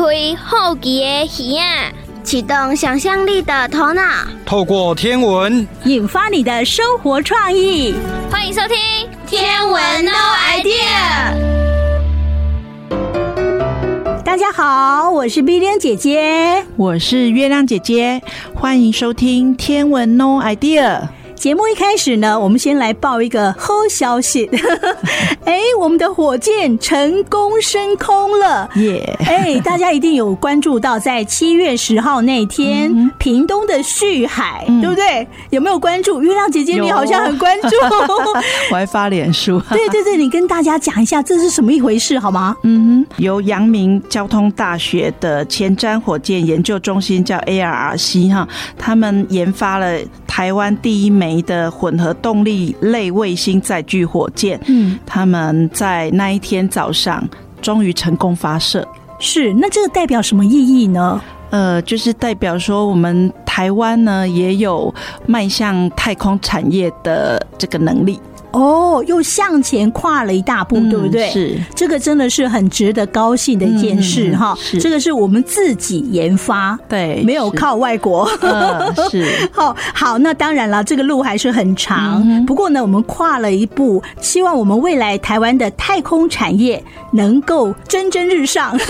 开好奇的耳启动想象力的头脑，透过天文引发你的生活创意。欢迎收听《天文 No Idea》。大家好，我是碧莲姐姐，我是月亮姐姐，欢迎收听《天文 No Idea》。节目一开始呢，我们先来报一个好消息。哎，我们的火箭成功升空了！耶！哎，大家一定有关注到，在七月十号那天，嗯、屏东的旭海，嗯、对不对？有没有关注？月亮姐姐，你好像很关注。我还发脸书。对对对，你跟大家讲一下，这是什么一回事，好吗？嗯哼，由阳明交通大学的前瞻火箭研究中心叫 ARRC 哈，他们研发了台湾第一枚。的混合动力类卫星载具火箭，嗯，他们在那一天早上终于成功发射。是，那这个代表什么意义呢？呃，就是代表说我们台湾呢也有迈向太空产业的这个能力。哦，又向前跨了一大步，嗯、对不对？是，这个真的是很值得高兴的一件事哈。是，这个是我们自己研发，对，没有靠外国。呃、是，好，好，那当然了，这个路还是很长。嗯、不过呢，我们跨了一步，希望我们未来台湾的太空产业能够蒸蒸日上。是，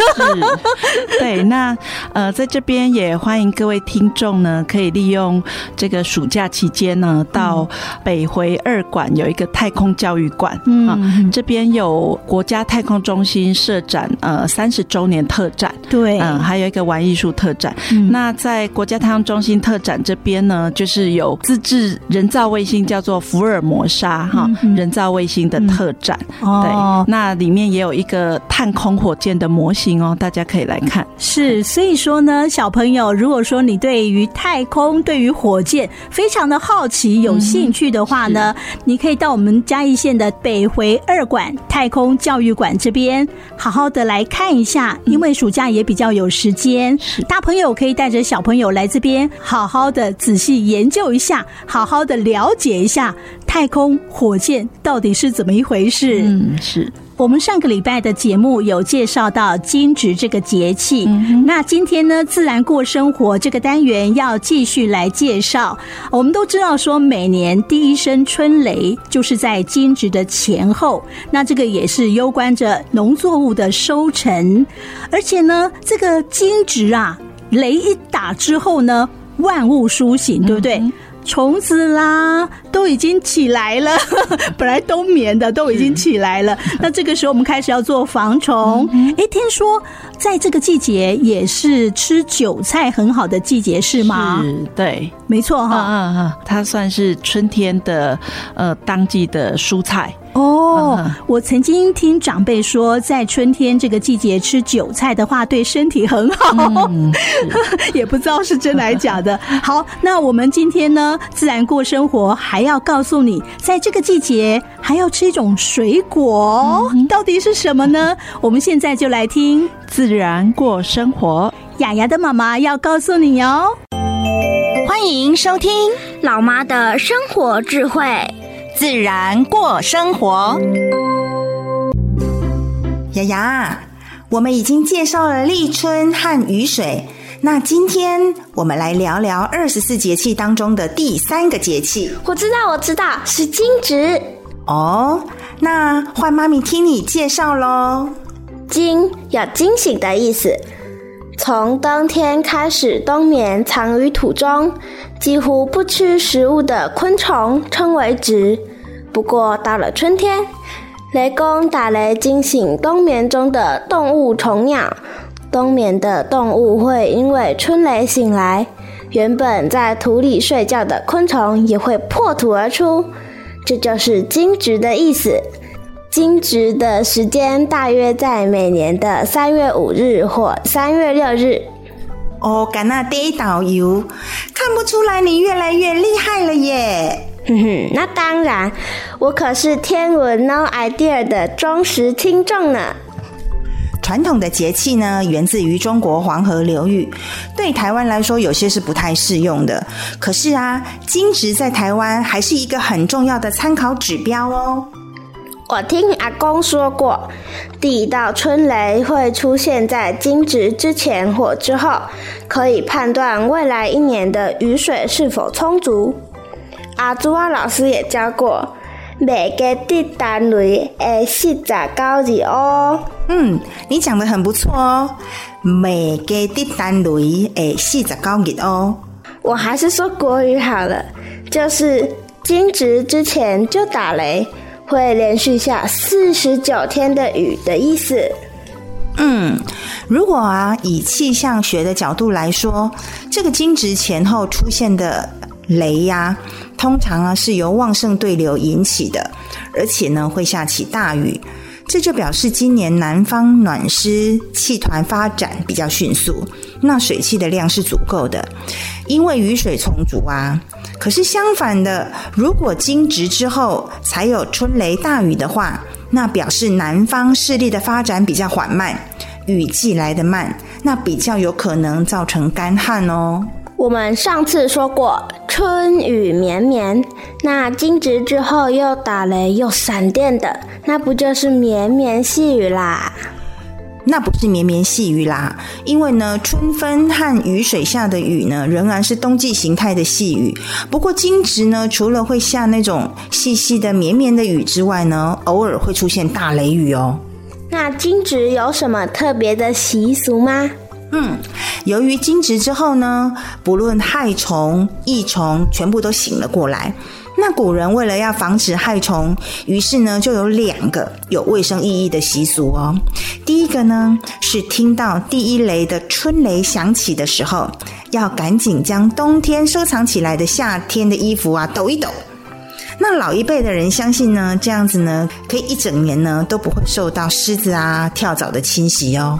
对。那呃，在这边也欢迎各位听众呢，可以利用这个暑假期间呢，到北回二馆有一个。太空教育馆，嗯，这边有国家太空中心设展，呃，三十周年特展，对，嗯，还有一个玩艺术特展。嗯、那在国家太空中心特展这边呢，就是有自制人造卫星，叫做福尔摩沙哈，嗯、人造卫星的特展。嗯、对，哦、那里面也有一个探空火箭的模型哦，大家可以来看。是，所以说呢，小朋友，如果说你对于太空、对于火箭非常的好奇、有兴趣的话呢，嗯、你可以到我们。我们嘉义县的北回二馆太空教育馆这边，好好的来看一下，因为暑假也比较有时间，大朋友可以带着小朋友来这边，好好的仔细研究一下，好好的了解一下太空火箭到底是怎么一回事。嗯，是。我们上个礼拜的节目有介绍到惊蛰这个节气，嗯、那今天呢，自然过生活这个单元要继续来介绍。我们都知道说，每年第一声春雷就是在惊蛰的前后，那这个也是攸关着农作物的收成，而且呢，这个惊蛰啊，雷一打之后呢，万物苏醒，对不对？嗯虫子啦，都已经起来了，本来冬眠的都已经起来了。那这个时候我们开始要做防虫。哎、嗯哼，听说在这个季节也是吃韭菜很好的季节，是吗？是，对，没错哈。嗯嗯，它算是春天的呃当季的蔬菜。哦，我曾经听长辈说，在春天这个季节吃韭菜的话，对身体很好。嗯、也不知道是真来假的。好，那我们今天呢，自然过生活还要告诉你，在这个季节还要吃一种水果，到底是什么呢？我们现在就来听自然过生活。雅雅的妈妈要告诉你哦，欢迎收听老妈的生活智慧。自然过生活，雅雅，我们已经介绍了立春和雨水，那今天我们来聊聊二十四节气当中的第三个节气。我知道，我知道，是惊蛰。哦，那换妈咪听你介绍喽。惊，有惊醒的意思。从冬天开始冬眠，藏于土中，几乎不吃食物的昆虫称为蛰。不过到了春天，雷公打雷惊醒冬眠中的动物虫鸟，冬眠的动物会因为春雷醒来，原本在土里睡觉的昆虫也会破土而出，这就是惊蛰的意思。惊蛰的时间大约在每年的三月五日或三月六日。哦，甘那地导游，看不出来你越来越厉害了耶！哼哼，那当然，我可是天文 No idea 的忠实听众呢。传统的节气呢，源自于中国黄河流域，对台湾来说有些是不太适用的。可是啊，惊蛰在台湾还是一个很重要的参考指标哦。我听阿公说过，第一道春雷会出现在惊蛰之前或之后，可以判断未来一年的雨水是否充足。阿朱啊，老师也教过，每个滴单雷诶，四十九日哦。嗯，你讲的很不错哦。每个滴单雷诶，四十九日哦。我还是说国语好了，就是惊蛰之前就打雷。会连续下四十九天的雨的意思。嗯，如果啊，以气象学的角度来说，这个惊蛰前后出现的雷呀、啊，通常啊是由旺盛对流引起的，而且呢会下起大雨。这就表示今年南方暖湿气团发展比较迅速，那水汽的量是足够的，因为雨水充足啊。可是相反的，如果惊蛰之后才有春雷大雨的话，那表示南方势力的发展比较缓慢，雨季来得慢，那比较有可能造成干旱哦。我们上次说过春雨绵绵，那惊蛰之后又打雷又闪电的，那不就是绵绵细雨啦？那不是绵绵细雨啦，因为呢，春分和雨水下的雨呢，仍然是冬季形态的细雨。不过惊蛰呢，除了会下那种细细的绵绵的雨之外呢，偶尔会出现大雷雨哦。那惊蛰有什么特别的习俗吗？嗯，由于惊蛰之后呢，不论害虫、益虫，全部都醒了过来。那古人为了要防止害虫，于是呢就有两个有卫生意义的习俗哦。第一个呢是听到第一雷的春雷响起的时候，要赶紧将冬天收藏起来的夏天的衣服啊抖一抖。那老一辈的人相信呢，这样子呢可以一整年呢都不会受到虱子啊、跳蚤的侵袭哦。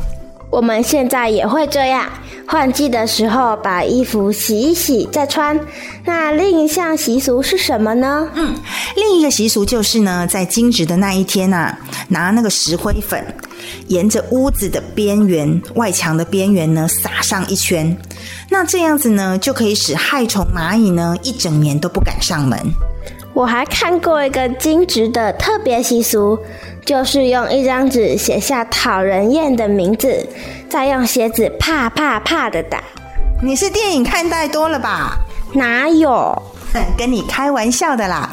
我们现在也会这样。换季的时候，把衣服洗一洗再穿。那另一项习俗是什么呢？嗯，另一个习俗就是呢，在惊蛰的那一天啊，拿那个石灰粉，沿着屋子的边缘、外墙的边缘呢撒上一圈。那这样子呢，就可以使害虫、蚂蚁呢一整年都不敢上门。我还看过一个金职的特别习俗，就是用一张纸写下讨人厌的名字。再用鞋子啪啪啪的打，你是电影看太多了吧？哪有？跟你开玩笑的啦。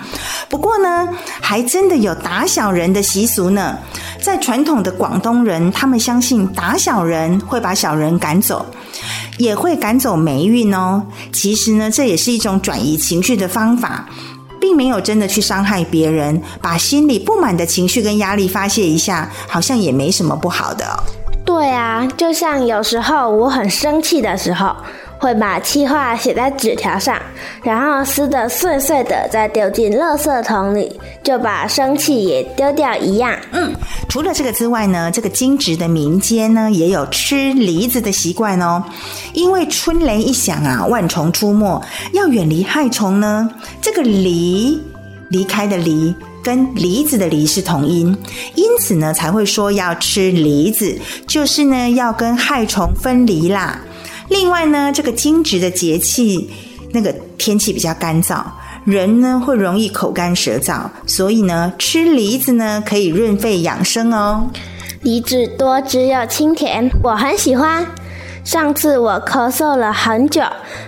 不过呢，还真的有打小人的习俗呢。在传统的广东人，他们相信打小人会把小人赶走，也会赶走霉运哦。其实呢，这也是一种转移情绪的方法，并没有真的去伤害别人，把心里不满的情绪跟压力发泄一下，好像也没什么不好的。对啊，就像有时候我很生气的时候，会把气话写在纸条上，然后撕得碎碎的，再丢进垃圾桶里，就把生气也丢掉一样。嗯，除了这个之外呢，这个惊蛰的民间呢也有吃梨子的习惯哦，因为春雷一响啊，万虫出没，要远离害虫呢，这个离离开的离。跟梨子的梨是同音，因此呢才会说要吃梨子，就是呢要跟害虫分离啦。另外呢，这个惊蛰的节气，那个天气比较干燥，人呢会容易口干舌燥，所以呢吃梨子呢可以润肺养生哦。梨子多汁又清甜，我很喜欢。上次我咳嗽了很久，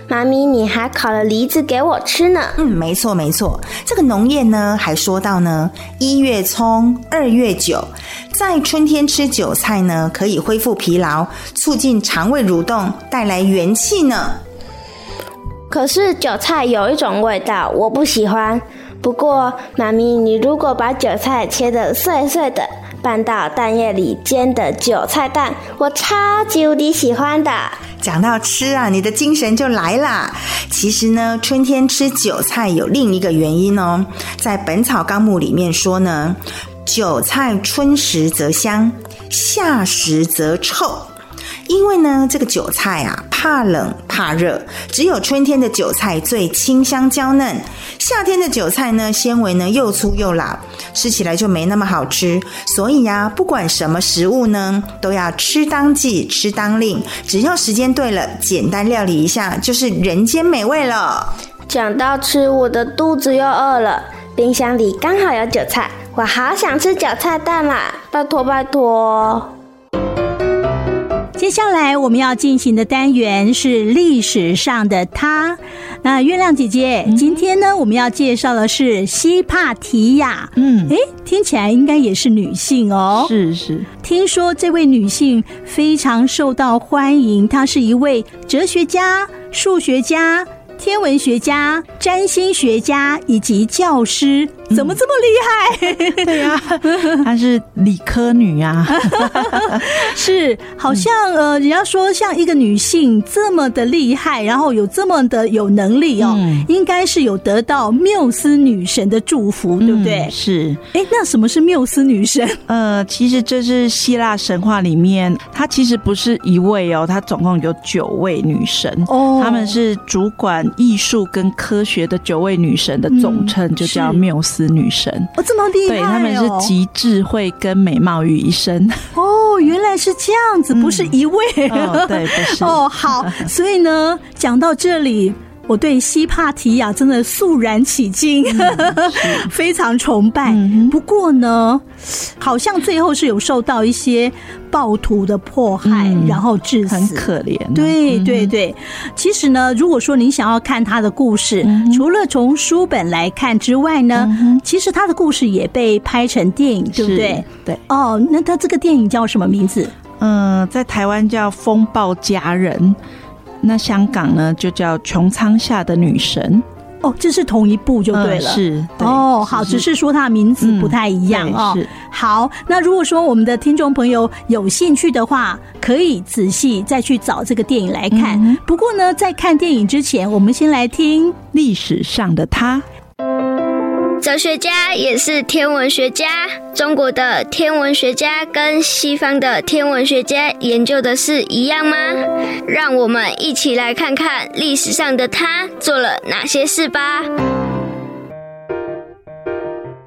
妈咪你还烤了梨子给我吃呢。嗯，没错没错。这个农业呢还说到呢，一月葱，二月韭，在春天吃韭菜呢，可以恢复疲劳，促进肠胃蠕动，带来元气呢。可是韭菜有一种味道，我不喜欢。不过妈咪，你如果把韭菜切得碎碎的。拌到蛋液里煎的韭菜蛋，我超级无敌喜欢的。讲到吃啊，你的精神就来啦。其实呢，春天吃韭菜有另一个原因哦。在《本草纲目》里面说呢，韭菜春食则香，夏食则臭。因为呢，这个韭菜啊，怕冷怕热，只有春天的韭菜最清香娇嫩，夏天的韭菜呢，纤维呢又粗又老，吃起来就没那么好吃。所以呀，不管什么食物呢，都要吃当季，吃当令，只要时间对了，简单料理一下，就是人间美味了。讲到吃，我的肚子又饿了，冰箱里刚好有韭菜，我好想吃韭菜蛋啦！拜托拜托。接下来我们要进行的单元是历史上的她。那月亮姐姐，嗯、今天呢，我们要介绍的是西帕提亚。嗯，诶，听起来应该也是女性哦。是是，听说这位女性非常受到欢迎，她是一位哲学家、数学家。天文学家、占星学家以及教师，怎么这么厉害？对呀，她是理科女啊。是，好像呃，人家说像一个女性这么的厉害，然后有这么的有能力哦，应该是有得到缪斯女神的祝福，对不对？是。哎，那什么是缪斯女神？呃，其实这是希腊神话里面，她其实不是一位哦，她总共有九位女神哦，她们是主管。艺术跟科学的九位女神的总称就叫缪斯女神。哦，这么厉害哦！对，他们是集智慧跟美貌于一身。哦，原来是这样子，不是一位。嗯哦、对，不是。哦，好。所以呢，讲到这里。我对西帕提亚真的肃然起敬，嗯、非常崇拜。不过呢，好像最后是有受到一些暴徒的迫害，嗯、然后致死，很可怜。对对对，其实呢，如果说你想要看他的故事，嗯、除了从书本来看之外呢，嗯、其实他的故事也被拍成电影，对不对？对。哦，那他这个电影叫什么名字？嗯，在台湾叫《风暴佳人》。那香港呢，就叫《穹苍下的女神》哦，这是同一部就对了。嗯、是哦，好，只是说它的名字不太一样、嗯、哦。是好，那如果说我们的听众朋友有兴趣的话，可以仔细再去找这个电影来看。嗯、不过呢，在看电影之前，我们先来听历史上的她。哲学家也是天文学家。中国的天文学家跟西方的天文学家研究的是一样吗？让我们一起来看看历史上的他做了哪些事吧。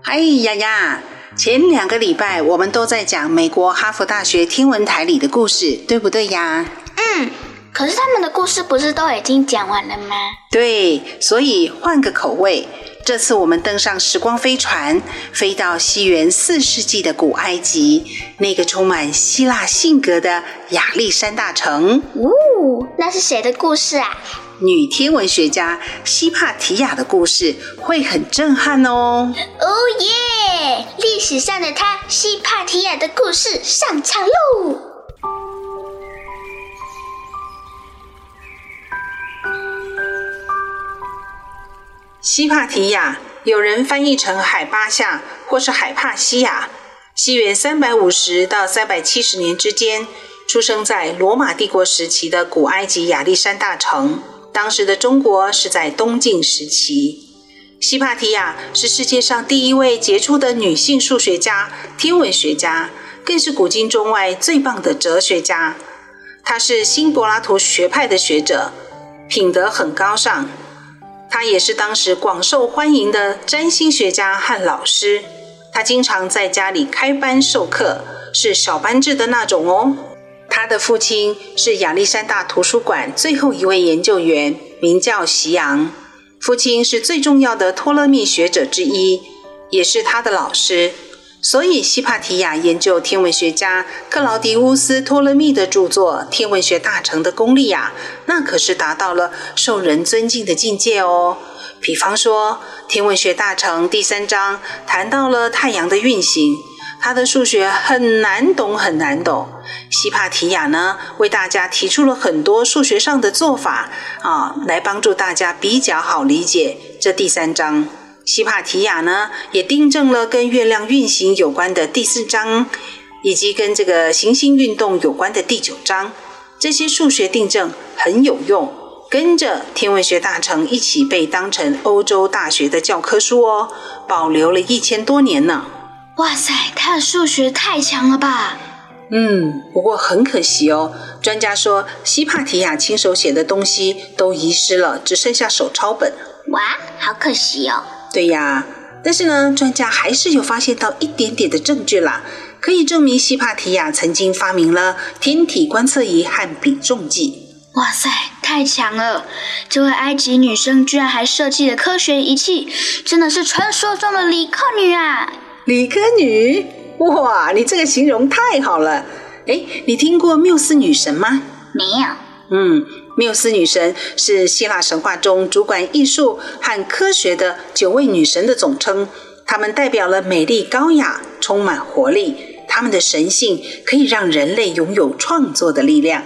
哎呀呀！前两个礼拜我们都在讲美国哈佛大学天文台里的故事，对不对呀？嗯。可是他们的故事不是都已经讲完了吗？对，所以换个口味。这次我们登上时光飞船，飞到西元四世纪的古埃及，那个充满希腊性格的亚历山大城。呜，那是谁的故事啊？女天文学家西帕提亚的故事会很震撼哦。哦耶！历史上的她，西帕提亚的故事上场喽！西帕提亚，有人翻译成海巴夏或是海帕西亚。西元三百五十到三百七十年之间，出生在罗马帝国时期的古埃及亚历山大城。当时的中国是在东晋时期。西帕提亚是世界上第一位杰出的女性数学家、天文学家，更是古今中外最棒的哲学家。她是新柏拉图学派的学者，品德很高尚。他也是当时广受欢迎的占星学家和老师。他经常在家里开班授课，是小班制的那种哦。他的父亲是亚历山大图书馆最后一位研究员，名叫席昂。父亲是最重要的托勒密学者之一，也是他的老师。所以，西帕提亚研究天文学家克劳迪乌斯·托勒密的著作《天文学大成》的功力呀，那可是达到了受人尊敬的境界哦。比方说，《天文学大成》第三章谈到了太阳的运行，它的数学很难懂，很难懂。西帕提亚呢，为大家提出了很多数学上的做法啊，来帮助大家比较好理解这第三章。西帕提亚呢，也订正了跟月亮运行有关的第四章，以及跟这个行星运动有关的第九章。这些数学订正很有用，跟着天文学大成一起被当成欧洲大学的教科书哦，保留了一千多年呢。哇塞，他的数学太强了吧？嗯，不过很可惜哦。专家说，西帕提亚亲手写的东西都遗失了，只剩下手抄本。哇，好可惜哦。对呀，但是呢，专家还是有发现到一点点的证据啦，可以证明西帕提亚曾经发明了天体观测仪和比重计。哇塞，太强了！这位埃及女生居然还设计了科学仪器，真的是传说中的理科女啊！理科女？哇，你这个形容太好了！哎，你听过缪斯女神吗？没有。嗯，缪斯女神是希腊神话中主管艺术和科学的九位女神的总称，她们代表了美丽、高雅、充满活力。她们的神性可以让人类拥有创作的力量。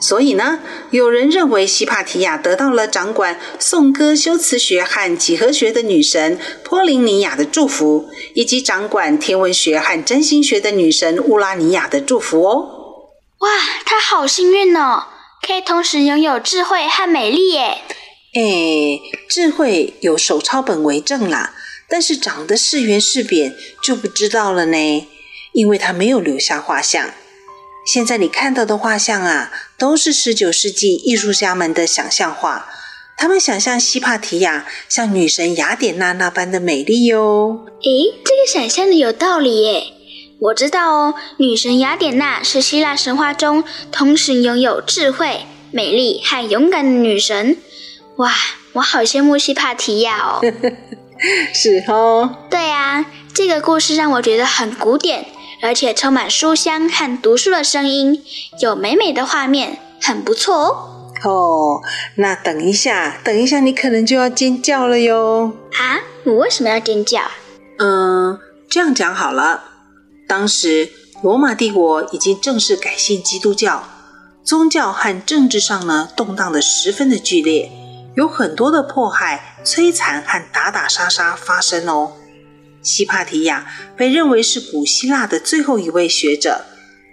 所以呢，有人认为西帕提亚得到了掌管颂歌、修辞学和几何学的女神波琳尼亚的祝福，以及掌管天文学和占星学的女神乌拉尼亚的祝福哦。哇，她好幸运哦，可以同时拥有智慧和美丽耶！哎，智慧有手抄本为证啦，但是长得是圆是扁就不知道了呢，因为她没有留下画像。现在你看到的画像啊，都是十九世纪艺术家们的想象画。他们想象西帕提亚像女神雅典娜那般的美丽哟。诶，这个想象的有道理耶。我知道哦，女神雅典娜是希腊神话中同时拥有智慧、美丽和勇敢的女神。哇，我好羡慕西帕提亚哦。是哦。对啊，这个故事让我觉得很古典。而且充满书香和读书的声音，有美美的画面，很不错哦。哦，那等一下，等一下，你可能就要尖叫了哟。啊？我为什么要尖叫？嗯，这样讲好了。当时罗马帝国已经正式改信基督教，宗教和政治上呢动荡的十分的剧烈，有很多的迫害、摧残和打打杀杀发生哦。西帕提亚被认为是古希腊的最后一位学者。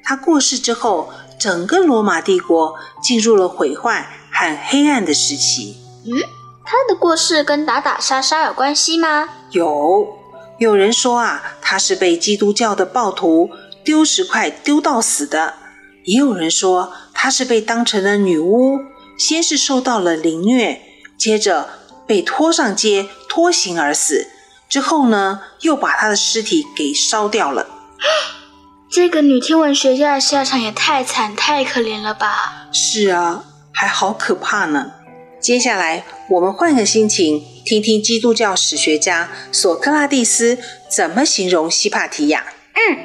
他过世之后，整个罗马帝国进入了毁坏和黑暗的时期。嗯，他的过世跟打打杀杀有关系吗？有，有人说啊，他是被基督教的暴徒丢石块丢到死的；也有人说他是被当成了女巫，先是受到了凌虐，接着被拖上街拖行而死。之后呢，又把她的尸体给烧掉了。这个女天文学家的下场也太惨太可怜了吧？是啊，还好可怕呢。接下来，我们换个心情，听听基督教史学家索克拉蒂斯怎么形容西帕提亚。嗯，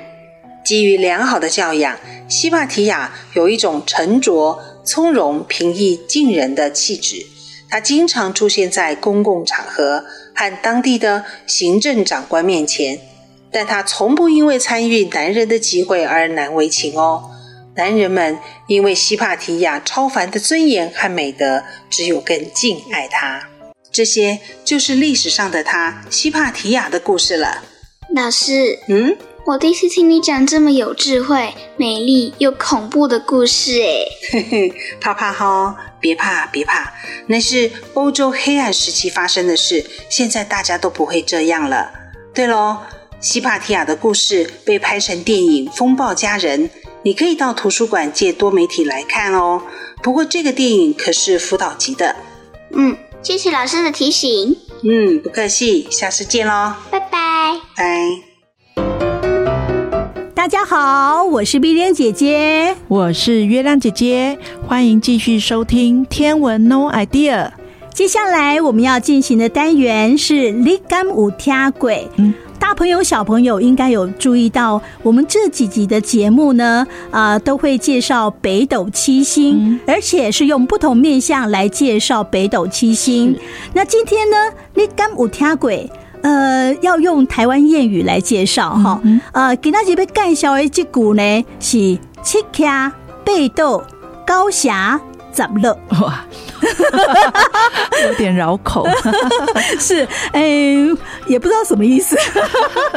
基于良好的教养，西帕提亚有一种沉着、从容、平易近人的气质。他经常出现在公共场合。和当地的行政长官面前，但他从不因为参与男人的集会而难为情哦。男人们因为西帕提亚超凡的尊严和美德，只有更敬爱她。这些就是历史上的她西帕提亚的故事了。老师，嗯，我第一次听你讲这么有智慧、美丽又恐怖的故事，哎，嘿嘿，怕怕哈。别怕，别怕，那是欧洲黑暗时期发生的事。现在大家都不会这样了。对喽，西帕提亚的故事被拍成电影《风暴佳人》，你可以到图书馆借多媒体来看哦。不过这个电影可是辅导级的。嗯，谢谢老师的提醒。嗯，不客气，下次见喽。拜拜。拜。大家好，我是碧莲姐姐，我是月亮姐姐，欢迎继续收听《天文 No idea》。接下来我们要进行的单元是“你敢有听过”。嗯，大朋友小朋友应该有注意到，我们这几集的节目呢，啊、呃，都会介绍北斗七星，嗯、而且是用不同面相来介绍北斗七星。那今天呢，“你敢有听鬼”。呃，要用台湾谚语来介绍哈。嗯嗯呃，给大家被介绍的这股呢是七卡北斗高霞怎乐？哇，有点绕口。是，哎、欸，也不知道什么意思。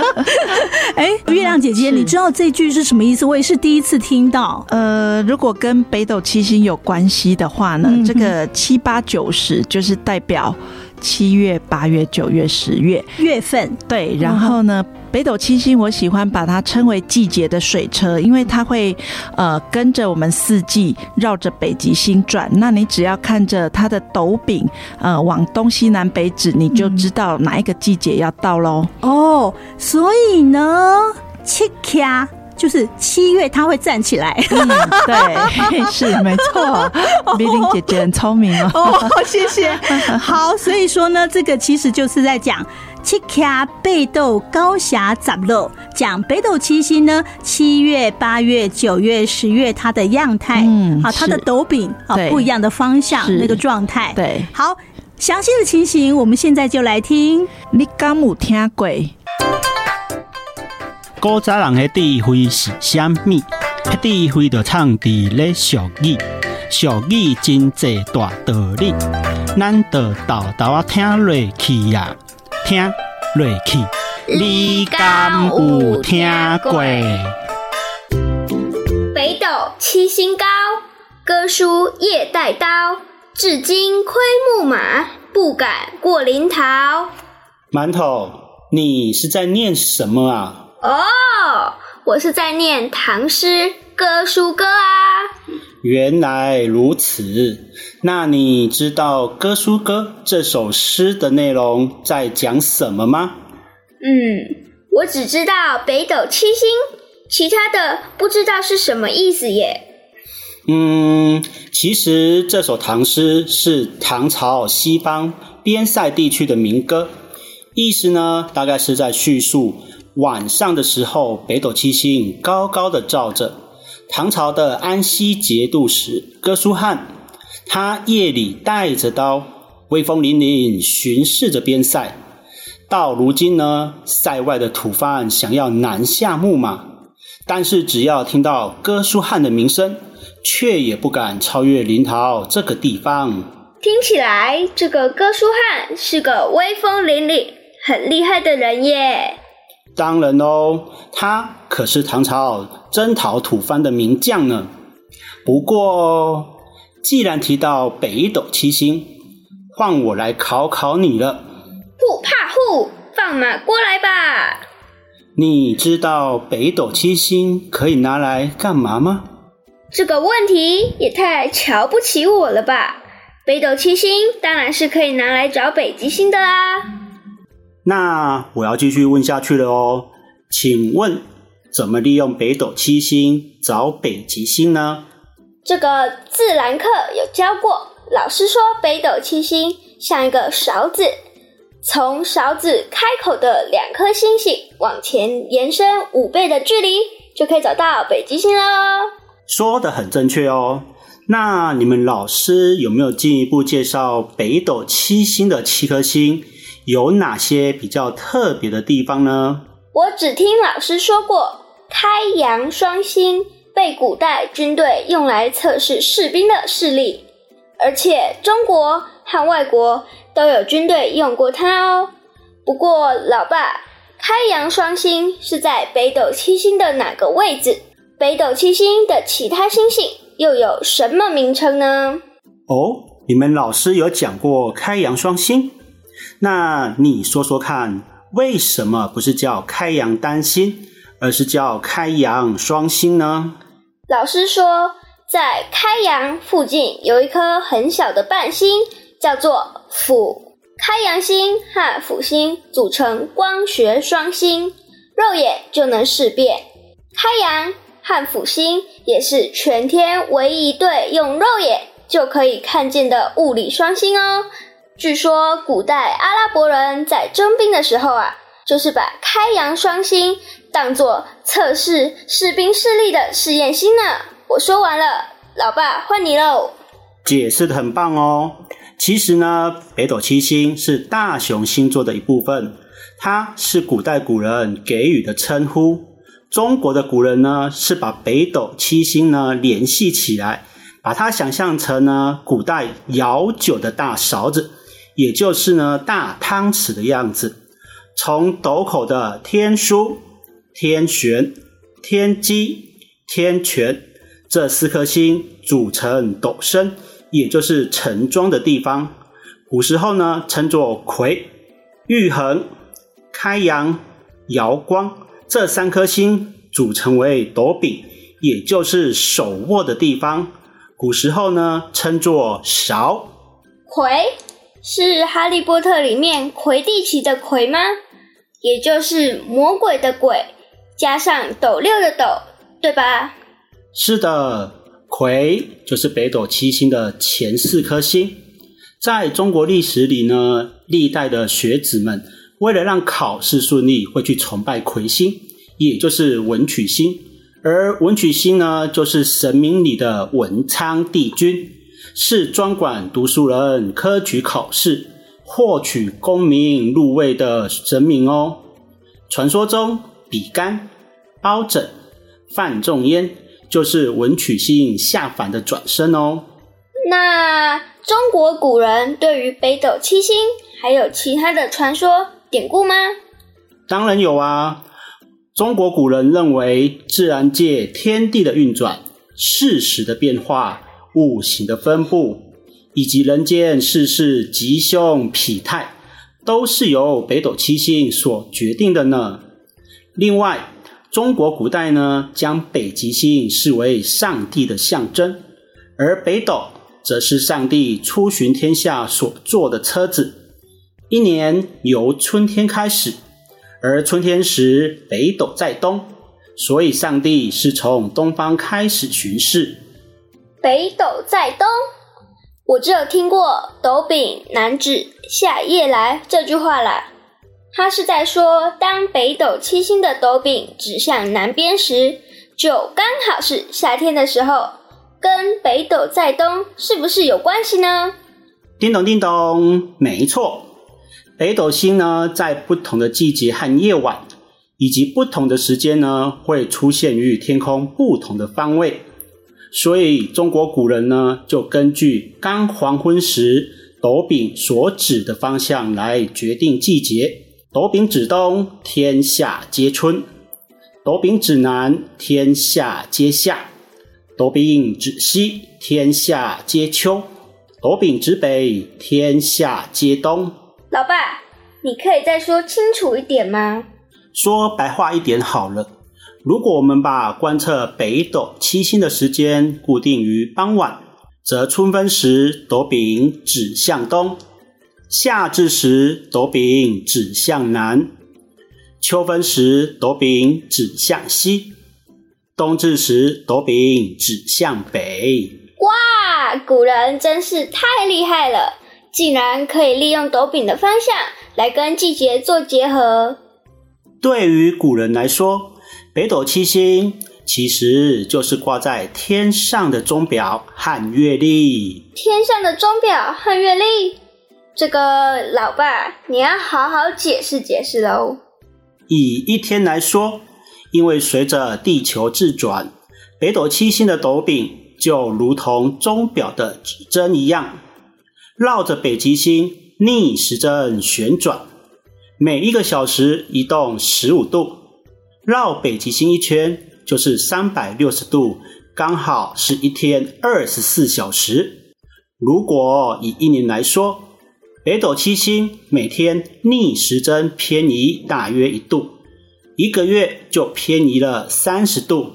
哎、欸，月亮姐姐，你知道这句是什么意思？我也是第一次听到。呃，如果跟北斗七星有关系的话呢，嗯、这个七八九十就是代表。七月、八月、九月、十月月份，对。然后呢，嗯、北斗七星，我喜欢把它称为季节的水车，因为它会呃跟着我们四季绕着北极星转。那你只要看着它的斗柄，呃，往东西南北指，你就知道哪一个季节要到喽。哦，所以呢，七卡就是七月他会站起来。嗯，对，是没错。米玲姐姐很聪明哦。哦，谢谢。好，所以说呢，这个其实就是在讲七卡北斗高霞杂漏，讲北斗七星呢，七月、八月、九月、十月它的样态，嗯，好，它的斗柄啊不一样的方向那个状态。对，好，详细的情形，我们现在就来听。你敢有听过？古早人的智慧是啥物？智慧就藏伫咧俗语，俗语真济大道理，咱就豆豆啊听落去呀，听落去。你敢有听过？北斗七星高，哥舒夜带刀，至今窥木马，不敢过临洮。馒头，你是在念什么啊？哦，我是在念唐诗《哥舒歌》啊。原来如此，那你知道《哥舒歌》这首诗的内容在讲什么吗？嗯，我只知道北斗七星，其他的不知道是什么意思耶。嗯，其实这首唐诗是唐朝西方边塞地区的民歌，意思呢，大概是在叙述。晚上的时候，北斗七星高高的照着。唐朝的安西节度使哥舒翰，他夜里带着刀，威风凛凛巡视着边塞。到如今呢，塞外的吐蕃想要南下牧马，但是只要听到哥舒翰的名声，却也不敢超越临洮这个地方。听起来，这个哥舒翰是个威风凛凛、很厉害的人耶。当然哦，他可是唐朝征讨吐蕃的名将呢。不过，既然提到北斗七星，换我来考考你了。不怕虎，放马过来吧。你知道北斗七星可以拿来干嘛吗？这个问题也太瞧不起我了吧！北斗七星当然是可以拿来找北极星的啦。那我要继续问下去了哦，请问怎么利用北斗七星找北极星呢？这个自然课有教过，老师说北斗七星像一个勺子，从勺子开口的两颗星星往前延伸五倍的距离，就可以找到北极星了。说的很正确哦。那你们老师有没有进一步介绍北斗七星的七颗星？有哪些比较特别的地方呢？我只听老师说过，开阳双星被古代军队用来测试士兵的视力，而且中国和外国都有军队用过它哦。不过，老爸，开阳双星是在北斗七星的哪个位置？北斗七星的其他星星又有什么名称呢？哦，你们老师有讲过开阳双星。那你说说看，为什么不是叫开阳单星，而是叫开阳双星呢？老师说，在开阳附近有一颗很小的伴星，叫做辅。开阳星和辅星组成光学双星，肉眼就能识别。开阳和辅星也是全天唯一一对用肉眼就可以看见的物理双星哦。据说古代阿拉伯人在征兵的时候啊，就是把开阳双星当做测试士兵视力的试验星呢。我说完了，老爸换你喽。解释的很棒哦。其实呢，北斗七星是大熊星座的一部分，它是古代古人给予的称呼。中国的古人呢，是把北斗七星呢联系起来，把它想象成呢古代舀酒的大勺子。也就是呢，大汤匙的样子。从斗口的天枢、天璇、天机、天权这四颗星组成斗身，也就是盛装的地方。古时候呢，称作魁、玉衡、开阳、瑶光这三颗星组成为斗柄，也就是手握的地方。古时候呢，称作勺。魁。是《哈利波特》里面魁地奇的魁吗？也就是魔鬼的鬼，加上斗六的斗，对吧？是的，魁就是北斗七星的前四颗星。在中国历史里呢，历代的学子们为了让考试顺利，会去崇拜魁星，也就是文曲星。而文曲星呢，就是神明里的文昌帝君，是专管读书人科举考试、获取功名入位的神明哦。传说中，比干、包拯、范仲淹就是文曲星下凡的转身哦。那中国古人对于北斗七星还有其他的传说典故吗？当然有啊。中国古人认为，自然界天地的运转、事实的变化、五行的分布，以及人间世事吉凶否态，都是由北斗七星所决定的呢。另外，中国古代呢，将北极星视为上帝的象征，而北斗则是上帝出巡天下所坐的车子。一年由春天开始。而春天时，北斗在东，所以上帝是从东方开始巡视。北斗在东，我只有听过“斗柄南指夏夜来”这句话啦。他是在说，当北斗七星的斗柄指向南边时，就刚好是夏天的时候。跟北斗在东是不是有关系呢？叮咚叮咚，没错。北斗星呢，在不同的季节和夜晚，以及不同的时间呢，会出现于天空不同的方位。所以，中国古人呢，就根据刚黄昏时斗柄所指的方向来决定季节。斗柄指东，天下皆春；斗柄指南，天下皆夏；斗柄指西，天下皆秋；斗柄指北，天下皆冬。老爸，你可以再说清楚一点吗？说白话一点好了。如果我们把观测北斗七星的时间固定于傍晚，则春分时斗柄指向东，夏至时斗柄指向南，秋分时斗柄指向西，冬至时斗柄指向北。哇，古人真是太厉害了！竟然可以利用斗柄的方向来跟季节做结合。对于古人来说，北斗七星其实就是挂在天上的钟表和月历。天上的钟表和月历，这个老爸你要好好解释解释喽。以一天来说，因为随着地球自转，北斗七星的斗柄就如同钟表的指针一样。绕着北极星逆时针旋转，每一个小时移动十五度，绕北极星一圈就是三百六十度，刚好是一天二十四小时。如果以一年来说，北斗七星每天逆时针偏移大约一度，一个月就偏移了三十度，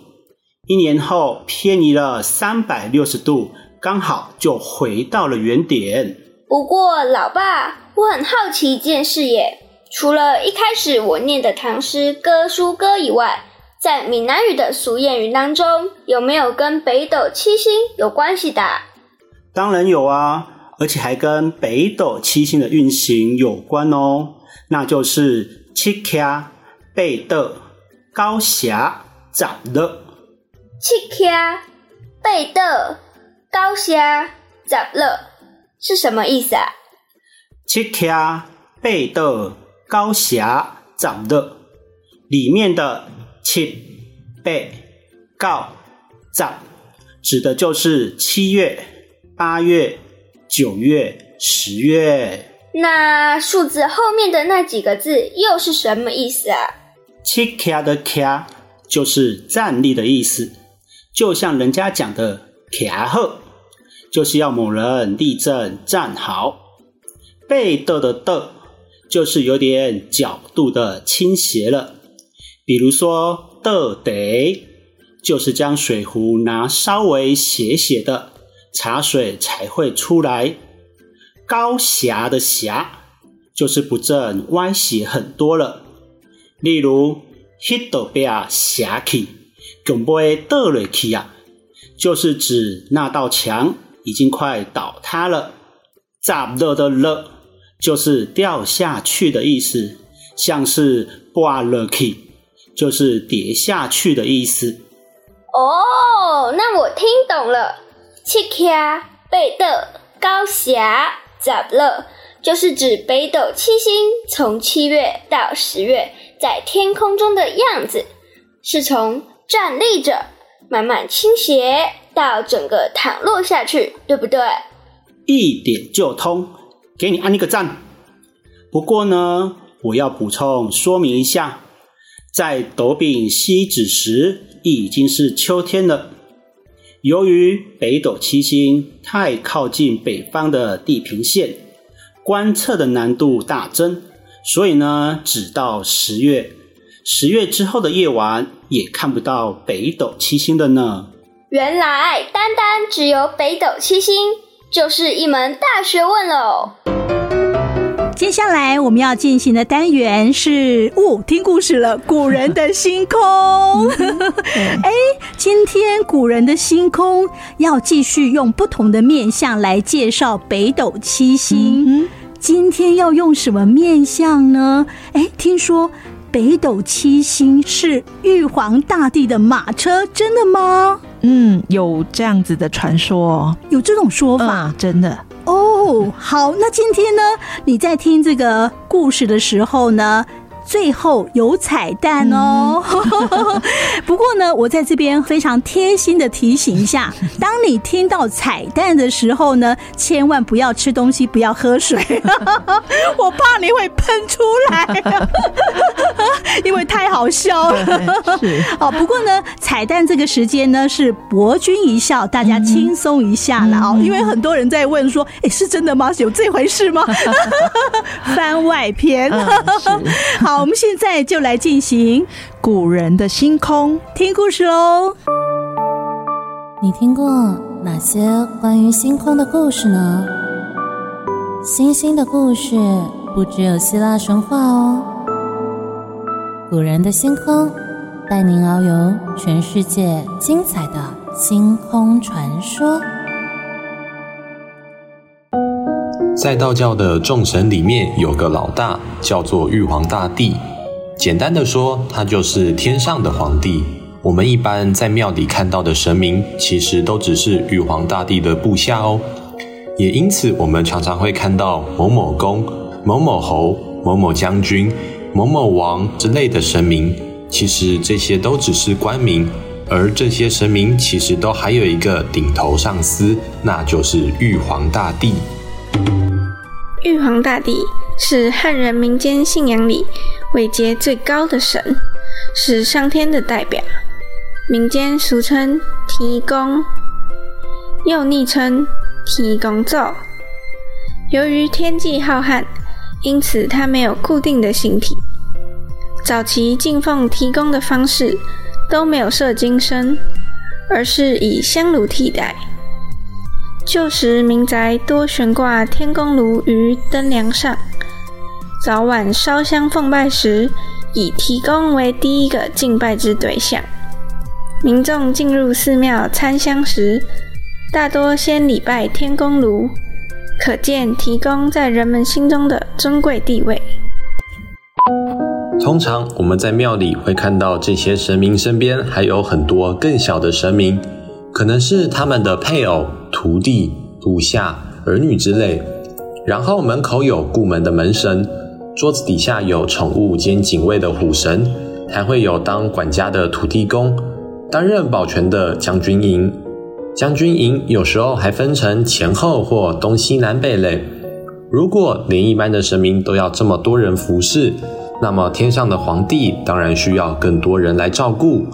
一年后偏移了三百六十度。刚好就回到了原点。不过，老爸，我很好奇一件事耶。除了一开始我念的唐诗《歌、书歌》以外，在闽南语的俗谚语当中，有没有跟北斗七星有关系的？当然有啊，而且还跟北斗七星的运行有关哦。那就是七颗北斗九十十六。七颗北斗九十十六是什么意思啊？七颗北斗九十十六里面的七八九十指的就是七月、八月、九月、十月。那数字后面的那几个字又是什么意思啊？七卡的卡就是站立的意思，就像人家讲的。徛后就是要某人立正站好，八斗的斗就是有点角度的倾斜了。比如说倒得，就是将水壶拿稍微斜斜的，茶水才会出来。九十的十就是不正歪斜很多了。例如迄道壁啊斜去，恐怖会倒落去啊，就是指那道墙已经快倒塌了。砸落的了就是掉下去的意思，像是挂落去，就是跌下去的意思。哦，那我听懂了。七卡北斗高霞咋了，就是指北斗七星从七月到十月在天空中的样子，是从站立着慢慢倾斜到整个躺落下去，对不对？一点就通，给你按一个赞。不过呢，我要补充说明一下，在斗柄西指时，已经是秋天了。由于北斗七星太靠近北方的地平线，观测的难度大增，所以呢，只到十月，十月之后的夜晚也看不到北斗七星的呢。原来单单只有北斗七星，就是一门大学问喽。接下来我们要进行的单元是哦，听故事了。古人的星空，哎，今天古人的星空要继续用不同的面相来介绍北斗七星。嗯、今天要用什么面相呢？哎，听说北斗七星是玉皇大帝的马车，真的吗？嗯，有这样子的传说，有这种说法，嗯、真的。哦，好，那今天呢，你在听这个故事的时候呢，最后有彩蛋哦。嗯、不过呢，我在这边非常贴心的提醒一下，当你听到彩蛋的时候呢，千万不要吃东西，不要喝水，我怕你会喷出来，因为太好笑了。是哦，不过呢，彩蛋这个时间呢是博君一笑，大家轻松一下了哦，因为很多人在问说，哎，是真的吗？有这回事吗？番外篇，嗯、我们现在就来进行古人的星空听故事喽。你听过哪些关于星空的故事呢？星星的故事不只有希腊神话哦。古人的星空带您遨游全世界精彩的星空传说。在道教的众神里面，有个老大，叫做玉皇大帝。简单的说，他就是天上的皇帝。我们一般在庙里看到的神明，其实都只是玉皇大帝的部下哦。也因此，我们常常会看到某某公、某某侯、某某将军、某某王之类的神明。其实这些都只是官名，而这些神明其实都还有一个顶头上司，那就是玉皇大帝。玉皇大帝是汉人民间信仰里位阶最高的神，是上天的代表，民间俗称天公，又昵称天公祖。由于天际浩瀚，因此他没有固定的形体。早期敬奉天公的方式都没有设金身，而是以香炉替代。旧时民宅多悬挂天公炉于灯梁上，早晚烧香奉拜时，以天公为第一个敬拜之对象。民众进入寺庙参香时，大多先礼拜天公炉，可见天公在人们心中的尊贵地位。通常我们在庙里会看到这些神明身边还有很多更小的神明。可能是他们的配偶、徒弟、部下、儿女之类。然后门口有顾门的门神，桌子底下有宠物兼警卫的虎神，还会有当管家的土地公，担任保全的将军营。将军营有时候还分成前后或东西南北类。如果连一般的神明都要这么多人服侍，那么天上的皇帝当然需要更多人来照顾。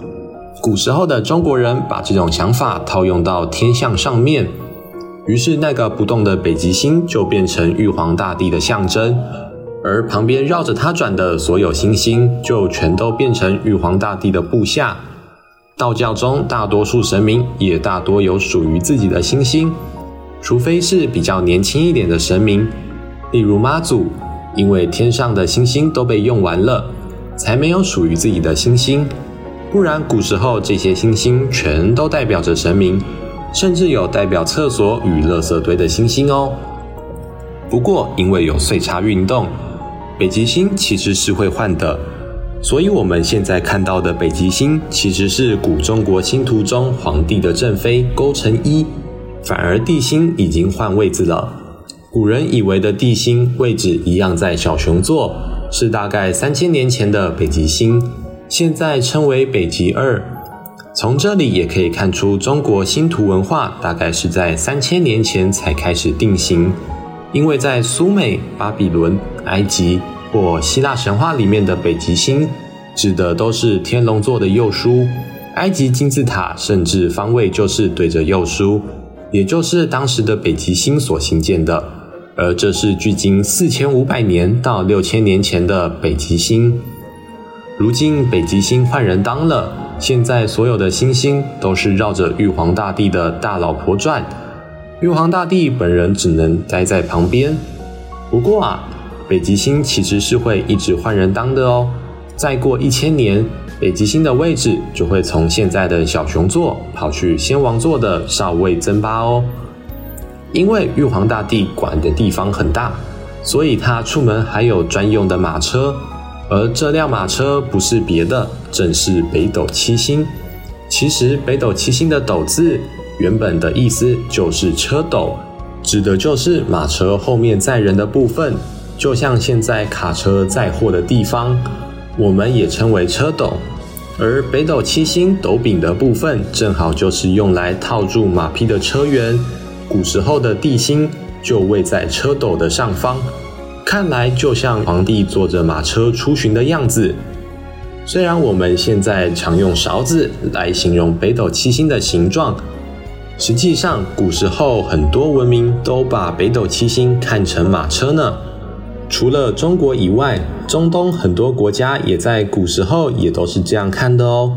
古时候的中国人把这种想法套用到天象上面，于是那个不动的北极星就变成玉皇大帝的象征，而旁边绕着他转的所有星星就全都变成玉皇大帝的部下。道教中大多数神明也大多有属于自己的星星，除非是比较年轻一点的神明，例如妈祖，因为天上的星星都被用完了。才没有属于自己的星星。不然，古时候这些星星全都代表着神明，甚至有代表厕所与垃圾堆的星星哦。不过，因为有岁差运动，北极星其实是会换的，所以我们现在看到的北极星其实是古中国星图中皇帝的正妃勾陈一，反而地星已经换位置了。古人以为的地星位置一样在小熊座，是大概三千年前的北极星，现在称为北极二。从这里也可以看出，中国星图文化大概是在三千年前才开始定型。因为在苏美、巴比伦、埃及或希腊神话里面的北极星，指的都是天龙座的右枢。埃及金字塔甚至方位就是对着右枢，也就是当时的北极星所兴建的。而这是距今四千五百年到六千年前的北极星。如今北极星换人当了，现在所有的星星都是绕着玉皇大帝的大老婆转。玉皇大帝本人只能待在旁边。不过啊，北极星其实是会一直换人当的哦。再过一千年，北极星的位置就会从现在的小熊座跑去仙王座的少尉增八哦。因为玉皇大帝管的地方很大，所以他出门还有专用的马车，而这辆马车不是别的，正是北斗七星。其实北斗七星的“斗”字。原本的意思就是车斗，指的就是马车后面载人的部分，就像现在卡车载货的地方，我们也称为车斗。而北斗七星斗柄的部分，正好就是用来套住马匹的车辕。古时候的帝星就位在车斗的上方，看来就像皇帝坐着马车出巡的样子。虽然我们现在常用勺子来形容北斗七星的形状。实际上，古时候很多文明都把北斗七星看成马车呢。除了中国以外，中东很多国家也在古时候也都是这样看的哦，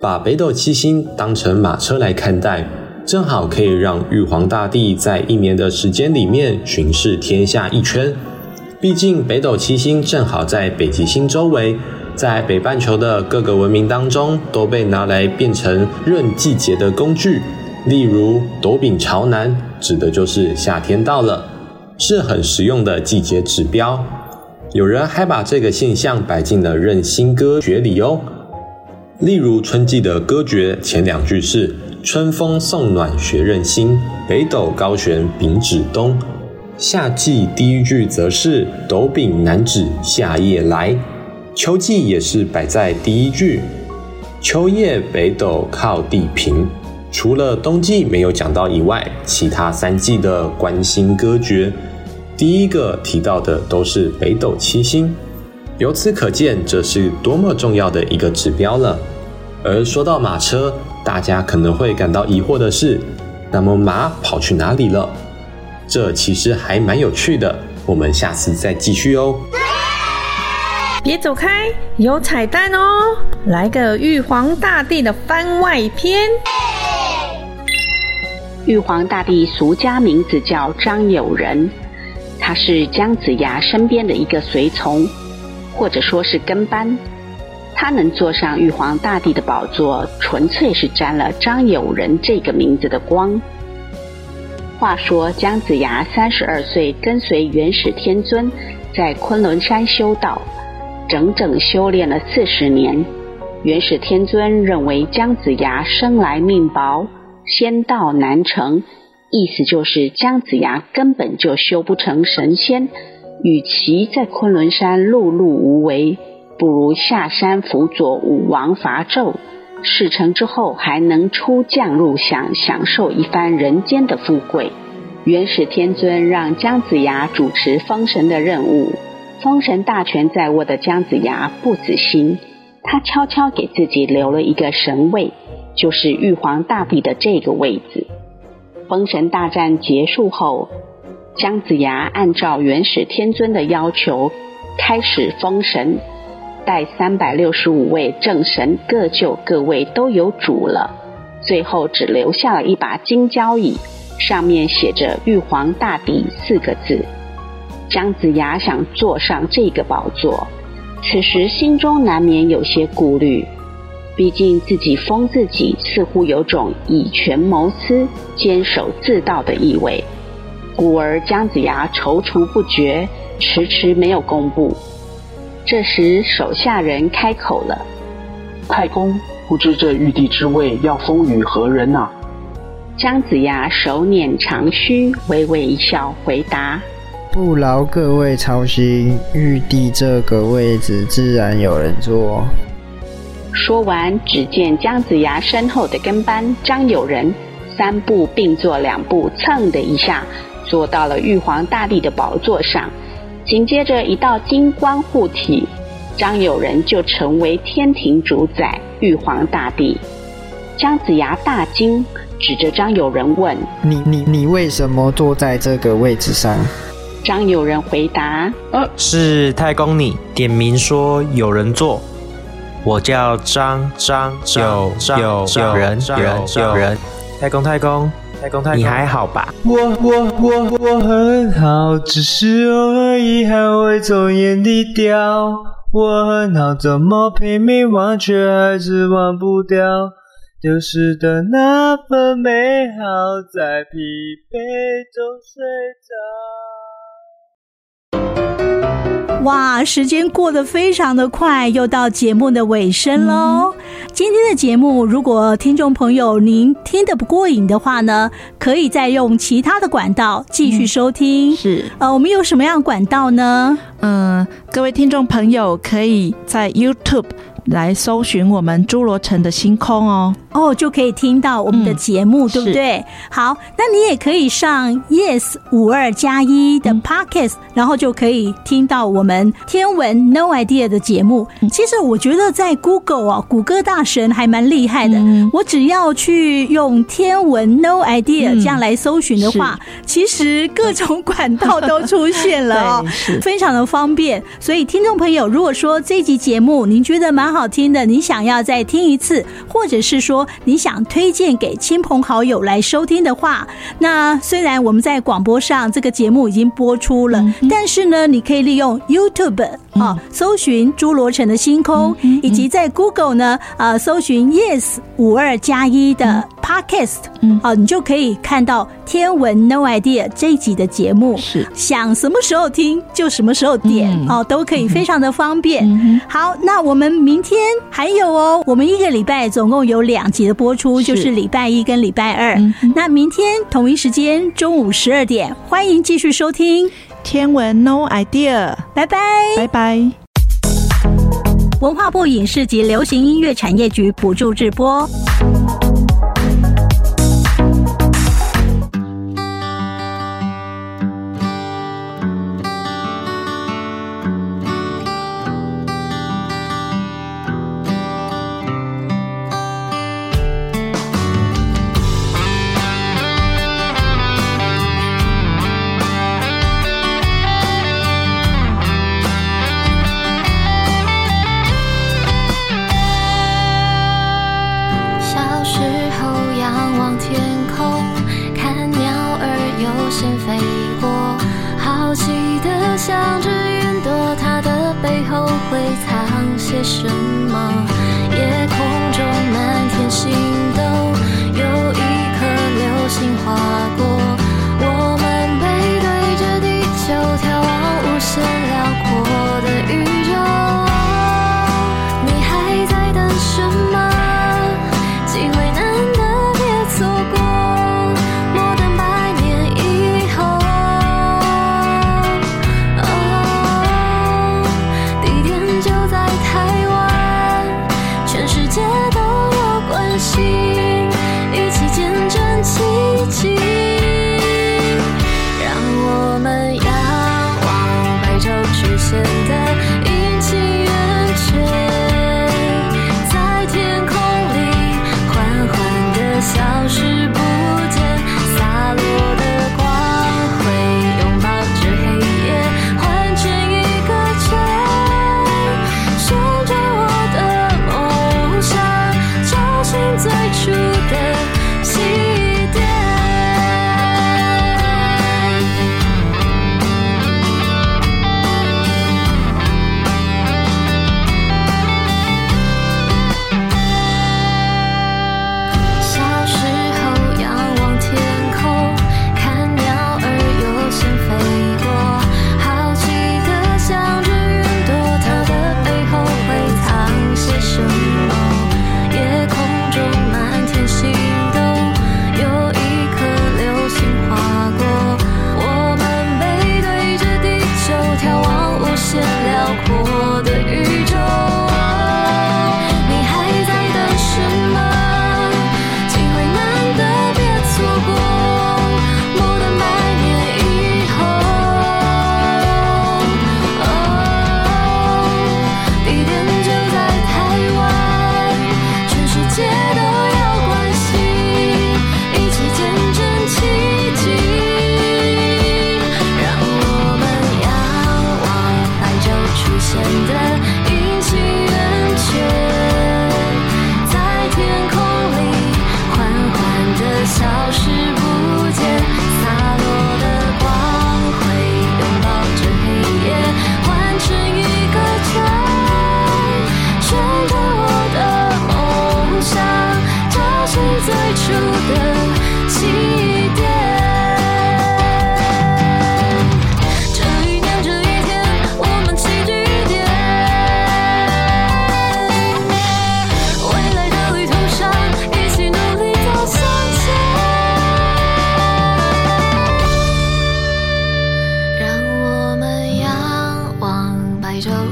把北斗七星当成马车来看待，正好可以让玉皇大帝在一年的时间里面巡视天下一圈。毕竟北斗七星正好在北极星周围，在北半球的各个文明当中都被拿来变成认季节的工具。例如，斗柄朝南，指的就是夏天到了，是很实用的季节指标。有人还把这个现象摆进了壬星歌诀里哦。例如，春季的歌诀前两句是“春风送暖学壬星，北斗高悬秉指东”。夏季第一句则是“斗柄南指夏夜来”。秋季也是摆在第一句，“秋夜北斗靠地平”。除了冬季没有讲到以外，其他三季的观星歌诀，第一个提到的都是北斗七星，由此可见这是多么重要的一个指标了。而说到马车，大家可能会感到疑惑的是，那么马跑去哪里了？这其实还蛮有趣的，我们下次再继续哦。别走开，有彩蛋哦！来个玉皇大帝的番外篇。玉皇大帝俗家名字叫张友仁，他是姜子牙身边的一个随从，或者说是跟班。他能坐上玉皇大帝的宝座，纯粹是沾了张友仁这个名字的光。话说姜子牙三十二岁，跟随元始天尊在昆仑山修道，整整修炼了四十年。元始天尊认为姜子牙生来命薄。仙道难成，意思就是姜子牙根本就修不成神仙。与其在昆仑山碌碌无为，不如下山辅佐武王伐纣。事成之后，还能出将入相，享受一番人间的富贵。元始天尊让姜子牙主持封神的任务，封神大权在握的姜子牙不死心，他悄悄给自己留了一个神位。就是玉皇大帝的这个位子。封神大战结束后，姜子牙按照元始天尊的要求开始封神，待三百六十五位正神各就各位，都有主了。最后只留下了一把金交椅，上面写着“玉皇大帝”四个字。姜子牙想坐上这个宝座，此时心中难免有些顾虑，毕竟自己封自己，似乎有种以权谋私、监守自盗的意味，故而姜子牙踌躇不决，迟迟没有公布。这时手下人开口了：“太公，不知这玉帝之位要封与何人啊？”姜子牙手捻长须，微微一笑，回答。不劳各位操心，玉帝这个位置自然有人坐。说完，只见姜子牙身后的跟班张友仁三步并作两步，蹭的一下坐到了玉皇大帝的宝座上。紧接着一道金光护体，张友仁就成为天庭主宰玉皇大帝。姜子牙大惊，指着张友仁问：“你你你为什么坐在这个位置上？”张友仁回答：“呃，是太公你点名说有人坐，我叫张张有有有人有人有人。太公太公你还好吧？我我我我很好，只是偶尔遗憾会从眼底掉。我很好，怎么拼命忘却还是忘不掉丢失的那份美好，在疲惫中睡着。哇，时间过得非常的快，又到节目的尾声喽。嗯、今天的节目，如果听众朋友您听得不过瘾的话呢，可以再用其他的管道继续收听。嗯、是，呃，我们有什么样的管道呢？嗯，各位听众朋友可以在 YouTube。来搜寻我们侏罗城的星空哦，哦，就可以听到我们的节目，嗯、对不对？好，那你也可以上 Yes 五二加一的 Podcast，嗯、然后就可以听到我们天文 No Idea 的节目。嗯、其实我觉得在 Google 啊，谷歌大神还蛮厉害的。嗯、我只要去用天文 No Idea、嗯、这样来搜寻的话，其实各种管道都出现了 哦，非常的方便。所以听众朋友，如果说这集节目您觉得蛮好，好听的，你想要再听一次，或者是说你想推荐给亲朋好友来收听的话，那虽然我们在广播上这个节目已经播出了，嗯、但是呢，你可以利用 YouTube 啊、嗯，搜寻侏罗城的星空，嗯、以及在 Google 呢，呃，搜寻 Yes 五二加一的 Podcast，嗯，好，你就可以看到天文 No Idea 这一集的节目，是想什么时候听就什么时候点，哦、嗯，都可以非常的方便。嗯、好，那我们明天。还有哦，我们一个礼拜总共有两集的播出，是就是礼拜一跟礼拜二。嗯、那明天同一时间中午十二点，欢迎继续收听天文 No Idea，拜拜拜拜。文化部影视及流行音乐产业局补助直播。什么？夜空中满天星斗，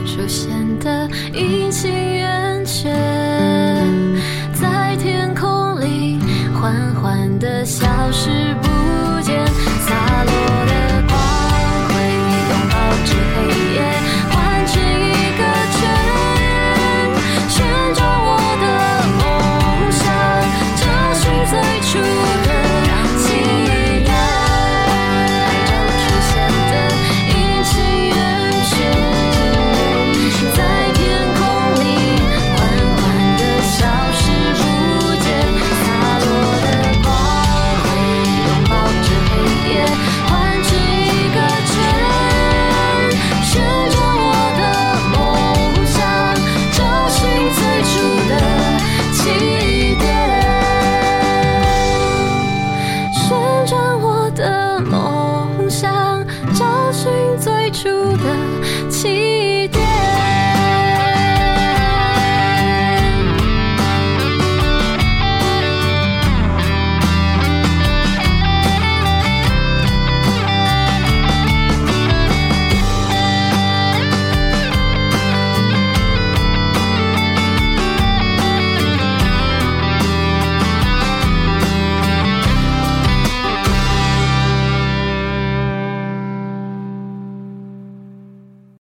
出现的阴晴圆缺